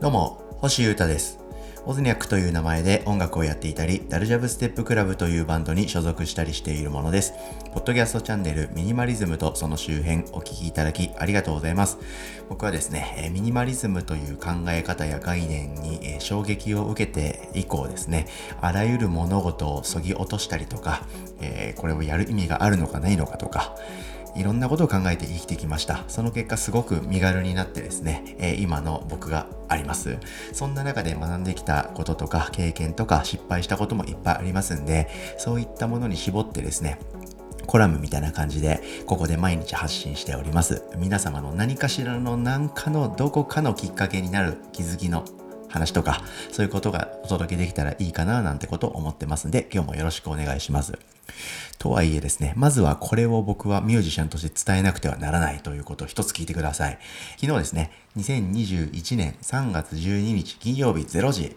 どうも、星優太です。オズニャックという名前で音楽をやっていたり、ダルジャブステップクラブというバンドに所属したりしているものです。ポッドキャストチャンネルミニマリズムとその周辺お聴きいただきありがとうございます。僕はですね、ミニマリズムという考え方や概念に衝撃を受けて以降ですね、あらゆる物事を削ぎ落としたりとか、これをやる意味があるのかないのかとか、いろんなことを考えて生きてきました。その結果すごく身軽になってですね、えー、今の僕があります。そんな中で学んできたこととか経験とか失敗したこともいっぱいありますんで、そういったものに絞ってですね、コラムみたいな感じで、ここで毎日発信しております。皆様の何かしらの何かのどこかのきっかけになる気づきの話とか、そういうことがお届けできたらいいかななんてことを思ってますんで、今日もよろしくお願いします。とはいえですね、まずはこれを僕はミュージシャンとして伝えなくてはならないということを一つ聞いてください。昨日ですね、2021年3月12日金曜日0時、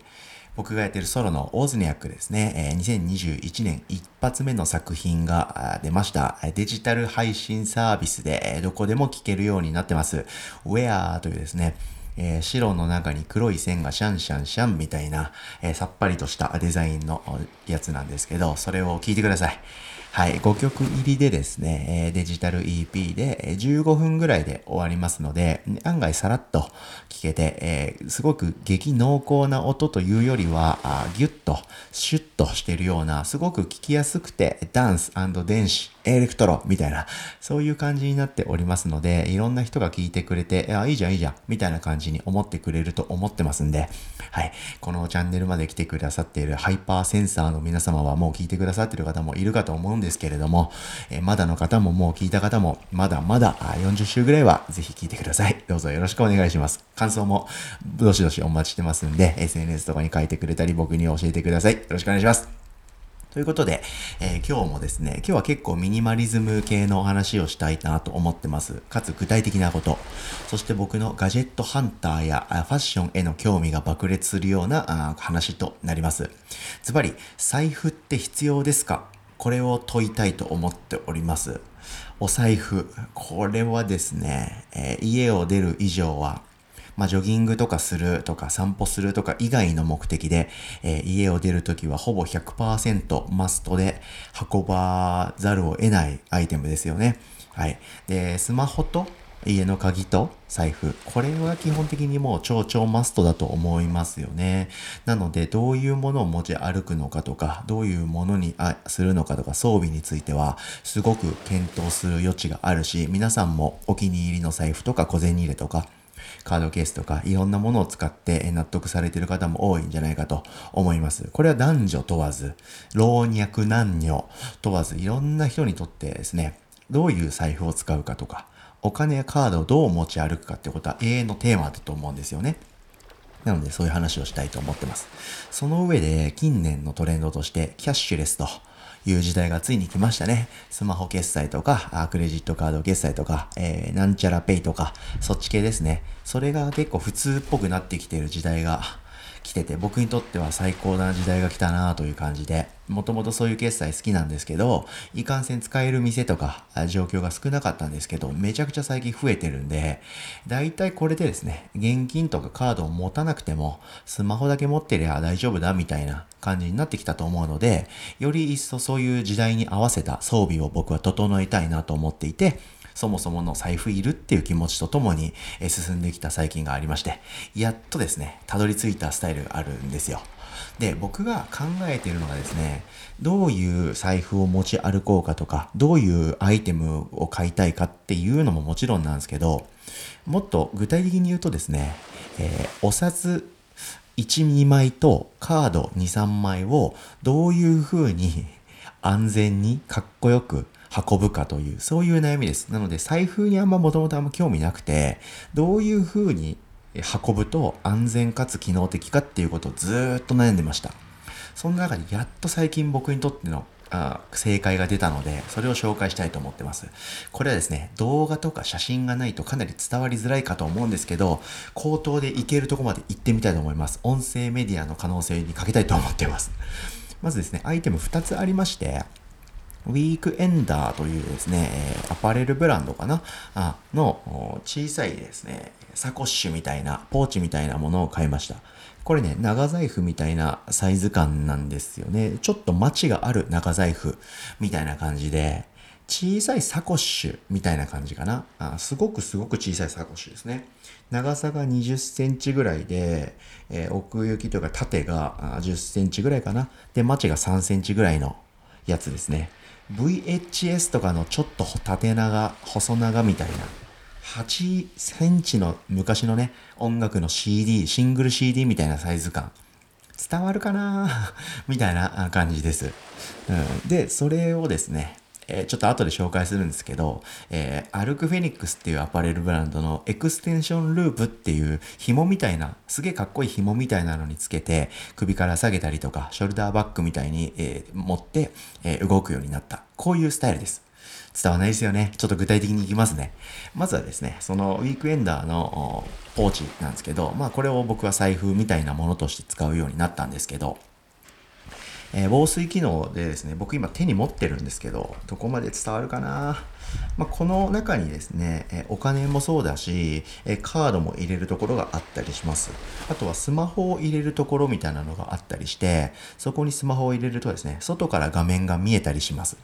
僕がやってるソロのオーズニャックですね、2021年一発目の作品が出ました。デジタル配信サービスでどこでも聴けるようになってます。Where というですね、えー、白の中に黒い線がシャンシャンシャンみたいな、えー、さっぱりとしたデザインのやつなんですけど、それを聞いてください。はい、5曲入りでですね、えデジタル EP で15分ぐらいで終わりますので、案外さらっと聴けて、えー、すごく激濃厚な音というよりは、ギュッと、シュッとしてるような、すごく聴きやすくて、ダンス電子、エレクトロみたいな、そういう感じになっておりますので、いろんな人が聞いてくれて、あ、いいじゃんいいじゃん、みたいな感じに思ってくれると思ってますんで、はい、このチャンネルまで来てくださっているハイパーセンサーの皆様はもう聞いてくださっている方もいるかと思うんですけれども、え、まだの方ももう聞いた方も、まだまだ40週ぐらいはぜひ聞いてください。どうぞよろしくお願いします。感想もどしどしお待ちしてますんで、SNS とかに書いてくれたり僕に教えてください。よろしくお願いします。ということで、えー、今日もですね、今日は結構ミニマリズム系のお話をしたいなと思ってます。かつ具体的なこと。そして僕のガジェットハンターやファッションへの興味が爆裂するような話となります。ズバリ、財布って必要ですか？これを問いたいと思っております。お財布。これはですね、えー、家を出る以上は、まあ、ジョギングとかするとか散歩するとか以外の目的で、えー、家を出るときはほぼ100%マストで運ばざるを得ないアイテムですよね。はい。で、スマホと家の鍵と財布。これは基本的にもう超超マストだと思いますよね。なので、どういうものを持ち歩くのかとか、どういうものにあするのかとか、装備については、すごく検討する余地があるし、皆さんもお気に入りの財布とか小銭入れとか、カードケースとかいろんなものを使って納得されている方も多いんじゃないかと思います。これは男女問わず、老若男女問わずいろんな人にとってですね、どういう財布を使うかとか、お金やカードをどう持ち歩くかってことは永遠のテーマだと思うんですよね。なのでそういう話をしたいと思ってます。その上で近年のトレンドとしてキャッシュレスという時代がついに来ましたね。スマホ決済とか、クレジットカード決済とか、えー、なんちゃらペイとか、そっち系ですね。それが結構普通っぽくなってきてる時代が来てて、僕にとっては最高な時代が来たなという感じで、もともとそういう決済好きなんですけど、いかんせん使える店とか状況が少なかったんですけど、めちゃくちゃ最近増えてるんで、だいたいこれでですね、現金とかカードを持たなくても、スマホだけ持ってりゃ大丈夫だみたいな感じになってきたと思うので、より一層そういう時代に合わせた装備を僕は整えたいなと思っていて、そもそもの財布いるっていう気持ちとともに、え進んできた最近がありまして、やっとですね、たどり着いたスタイルがあるんですよ。で、僕が考えているのがですね、どういう財布を持ち歩こうかとか、どういうアイテムを買いたいかっていうのももちろんなんですけど、もっと具体的に言うとですね、えー、お札1、2枚とカード2、3枚をどういう風に安全にかっこよく運ぶかという、そういう悩みです。なので、財布にあんまもともとあんま興味なくて、どういう風に運ぶと安全かつ機能的かっていうことをずっと悩んでました。その中でやっと最近僕にとってのあ正解が出たので、それを紹介したいと思ってます。これはですね、動画とか写真がないとかなり伝わりづらいかと思うんですけど、口頭でいけるとこまで行ってみたいと思います。音声メディアの可能性にかけたいと思っています。まずですね、アイテム2つありまして、ウィークエンダーというですね、えアパレルブランドかな？あの小さいですね、サコッシュみたいな、ポーチみたいなものを買いました。これね、長財布みたいなサイズ感なんですよね。ちょっとマチがある長財布みたいな感じで、小さいサコッシュみたいな感じかな？あすごくすごく小さいサコッシュですね。長さが20センチぐらいで、えー、奥行きというか縦が10センチぐらいかな？で、マチが3センチぐらいのやつですね。VHS とかのちょっと縦長、細長みたいな。8センチの昔のね、音楽の CD、シングル CD みたいなサイズ感。伝わるかな？みたいな感じです。うん、で、それをですね、えー、ちょっと後で紹介するんですけど、えー、アルクフェニックスっていうアパレルブランドのエクステンションループっていう紐みたいな、すげえかっこいい紐みたいなのにつけて、首から下げたりとか、ショルダーバッグみたいに、えー、持って、え動くようになった。こういうスタイルです。伝わないですよね。ちょっと具体的にいきますね。まずはですね、そのウィークエンダーのポーチなんですけど、まあこれを僕は財布みたいなものとして使うようになったんですけど、えー、防水機能でですね、僕今手に持ってるんですけど、どこまで伝わるかな？まあ、この中にですね、えお金もそうだし、えカードも入れるところがあったりします。あとはスマホを入れるところみたいなのがあったりして、そこにスマホを入れるとですね、外から画面が見えたりします。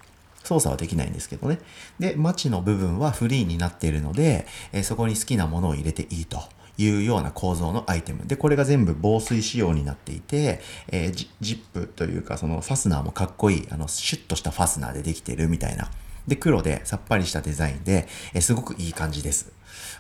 操作はできないんですけどね。で、マチの部分はフリーになっているので、えそこに好きなものを入れていいと。いうような構造のアイテム。で、これが全部防水仕様になっていて、えー、ジップというか、そのファスナーもかっこいい、あの、シュッとしたファスナーでできてるみたいな。で、黒でさっぱりしたデザインで、えー、すごくいい感じです。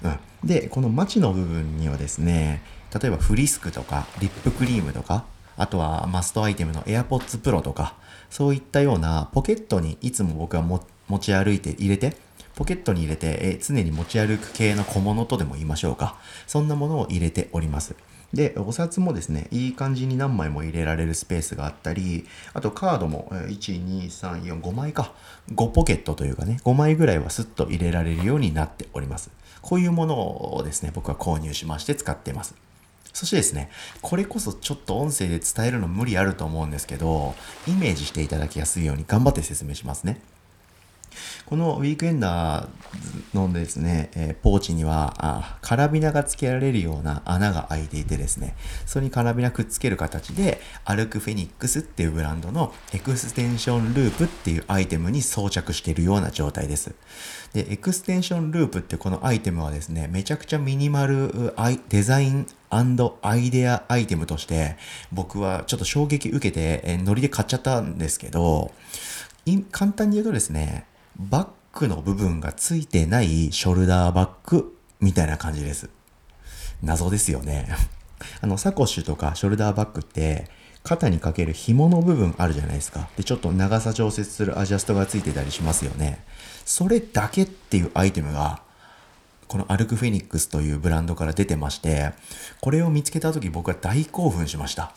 うん。で、このマチの部分にはですね、例えばフリスクとか、リップクリームとか、あとはマストアイテムの AirPods Pro とか、そういったようなポケットにいつも僕は持ち歩いて入れて、ポケットに入れて、え常に持ち歩く系の小物とでも言いましょうか。そんなものを入れております。で、お札もですね、いい感じに何枚も入れられるスペースがあったり、あとカードも、1、2、3、4、5枚か。5ポケットというかね、5枚ぐらいはスッと入れられるようになっております。こういうものをですね、僕は購入しまして使っています。そしてですね、これこそちょっと音声で伝えるの無理あると思うんですけど、イメージしていただきやすいように頑張って説明しますね。このウィークエンダーのですね、え、ポーチにはあ、カラビナが付けられるような穴が開いていてですね、それにカラビナくっつける形で、アルクフェニックスっていうブランドのエクステンションループっていうアイテムに装着しているような状態です。で、エクステンションループってこのアイテムはですね、めちゃくちゃミニマルデザインアイデアアイテムとして僕はちょっと衝撃受けて、えノリで買っちゃったんですけど、簡単に言うとですね、バッグの部分がついてないショルダーバッグみたいな感じです。謎ですよね。あの、サコッシュとかショルダーバッグって、肩にかける紐の部分あるじゃないですか。で、ちょっと長さ調節するアジャストがついてたりしますよね。それだけっていうアイテムが、このアルクフェニックスというブランドから出てまして、これを見つけた時僕は大興奮しました。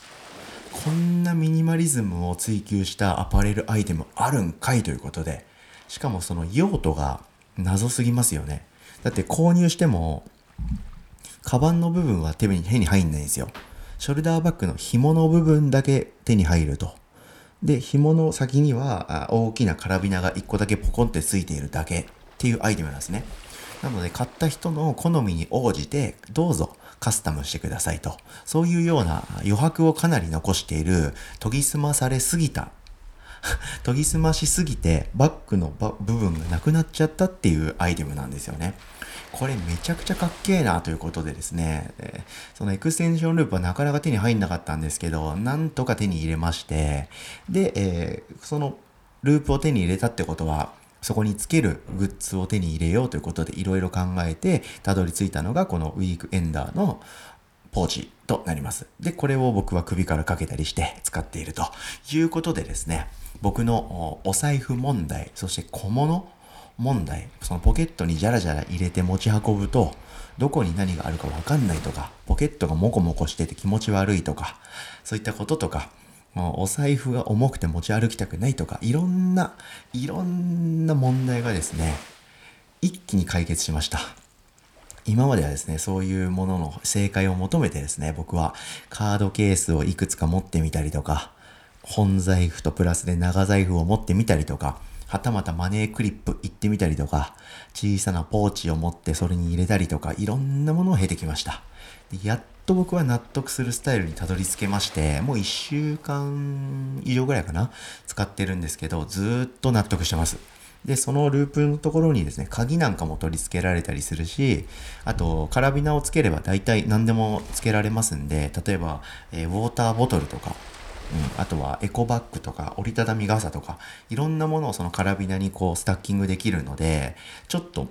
こんなミニマリズムを追求したアパレルアイテムあるんかいということで、しかもその用途が謎すぎますよね。だって購入しても、カバンの部分は手に手に入んないんですよ。ショルダーバッグの紐の部分だけ手に入ると。で、紐の先には大きなカラビナが1個だけポコンってついているだけっていうアイテムなんですね。なので買った人の好みに応じてどうぞカスタムしてくださいと。そういうような余白をかなり残している研ぎ澄まされすぎた 研ぎ澄ましすぎてバッグの部分がなくなっちゃったっていうアイテムなんですよね。これめちゃくちゃかっけえなということでですね、え、そのエクステンションループはなかなか手に入んなかったんですけど、なんとか手に入れまして、で、えー、そのループを手に入れたってことは、そこにつけるグッズを手に入れようということでいろいろ考えてたどり着いたのがこのウィークエンダーのポーチとなります。で、これを僕は首からかけたりして使っているということでですね、僕のお財布問題、そして小物問題、そのポケットにじゃらじゃら入れて持ち運ぶと、どこに何があるかわかんないとか、ポケットがモコモコしてて気持ち悪いとか、そういったこととか、お財布が重くて持ち歩きたくないとか、いろんな、いろんな問題がですね、一気に解決しました。今まではですね、そういうものの正解を求めてですね、僕はカードケースをいくつか持ってみたりとか、本財布とプラスで長財布を持ってみたりとか、はたまたマネークリップ行ってみたりとか、小さなポーチを持ってそれに入れたりとか、いろんなものを経てきました。でやっと僕は納得するスタイルにたどり着けまして、もう1週間以上ぐらいかな、使ってるんですけど、ずっと納得してます。で、そのループのところにですね、鍵なんかも取り付けられたりするし、あと、カラビナをつければ大体何でもつけられますんで、例えば、えー、ウォーターボトルとか、うん、あとはエコバッグとか折りたたみ傘とかいろんなものをそのカラビナにこうスタッキングできるのでちょっと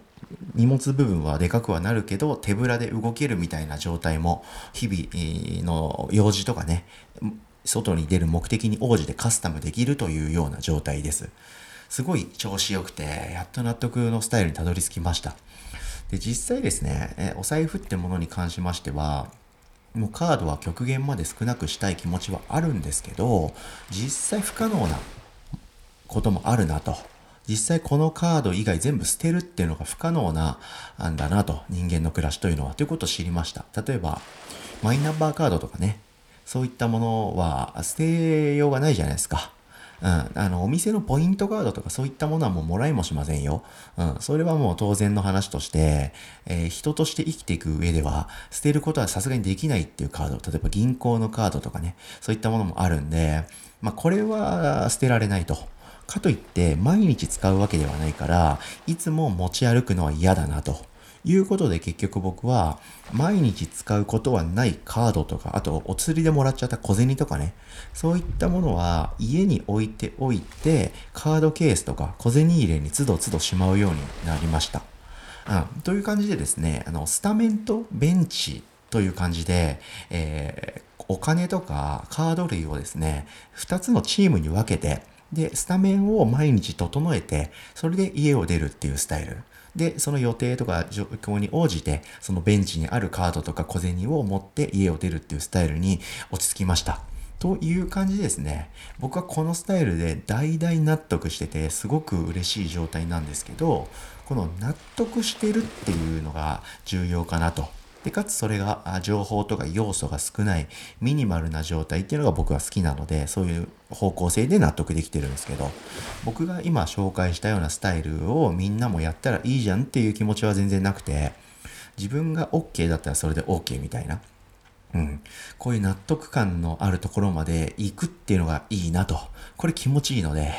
荷物部分はでかくはなるけど手ぶらで動けるみたいな状態も日々の用事とかね外に出る目的に応じてカスタムできるというような状態です。すごい調子良くて、やっと納得のスタイルにたどり着きました。で、実際ですね、えお財布ってものに関しましては、もうカードは極限まで少なくしたい気持ちはあるんですけど、実際不可能なこともあるなと。実際このカード以外全部捨てるっていうのが不可能なんだなと。人間の暮らしというのは。ということを知りました。例えば、マイナンバーカードとかね。そういったものは捨てようがないじゃないですか。うん、あの、お店のポイントカードとかそういったものはもうもらいもしませんよ。うん、それはもう当然の話として、えー、人として生きていく上では、捨てることはさすがにできないっていうカード、例えば銀行のカードとかね、そういったものもあるんで、まあ、これは捨てられないと。かといって、毎日使うわけではないから、いつも持ち歩くのは嫌だなと。いうことで結局僕は毎日使うことはないカードとか、あとお釣りでもらっちゃった小銭とかね、そういったものは家に置いておいて、カードケースとか小銭入れに都度都度しまうようになりました。うん、という感じでですね、あの、スタメンとベンチという感じで、えー、お金とかカード類をですね、2つのチームに分けて、で、スタメンを毎日整えて、それで家を出るっていうスタイル。で、その予定とか状況に応じて、そのベンチにあるカードとか小銭を持って家を出るっていうスタイルに落ち着きました。という感じですね。僕はこのスタイルで大々納得してて、すごく嬉しい状態なんですけど、この納得してるっていうのが重要かなとで、かつそれが情報とか要素が少ないミニマルな状態っていうのが僕は好きなので、そういう方向性で納得できてるんですけど、僕が今紹介したようなスタイルをみんなもやったらいいじゃんっていう気持ちは全然なくて、自分が OK だったらそれで OK みたいな。うん。こういう納得感のあるところまで行くっていうのがいいなと。これ気持ちいいので、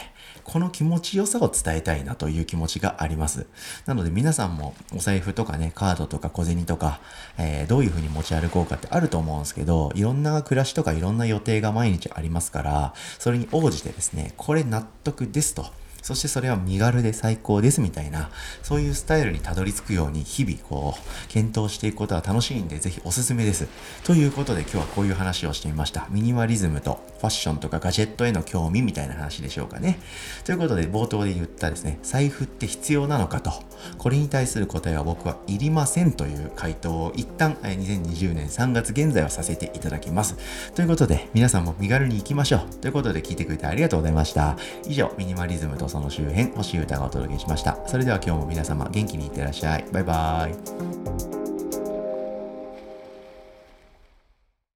この気持ちよさを伝えたいなという気持ちがあります。なので皆さんもお財布とかね、カードとか小銭とか、えー、どういう風に持ち歩こうかってあると思うんですけど、いろんな暮らしとかいろんな予定が毎日ありますから、それに応じてですね、これ納得ですと。そしてそれは身軽で最高ですみたいな、そういうスタイルにたどり着くように日々こう、検討していくことは楽しいんで、ぜひおすすめです。ということで今日はこういう話をしてみました。ミニマリズムとファッションとかガジェットへの興味みたいな話でしょうかね。ということで冒頭で言ったですね、財布って必要なのかと、これに対する答えは僕はいりませんという回答を一旦2020年3月現在はさせていただきます。ということで皆さんも身軽に行きましょう。ということで聞いてくれてありがとうございました。以上、ミニマリズムとその周辺、星歌がお届けしました。それでは今日も皆様元気にいってらっしゃい。バイバーイ。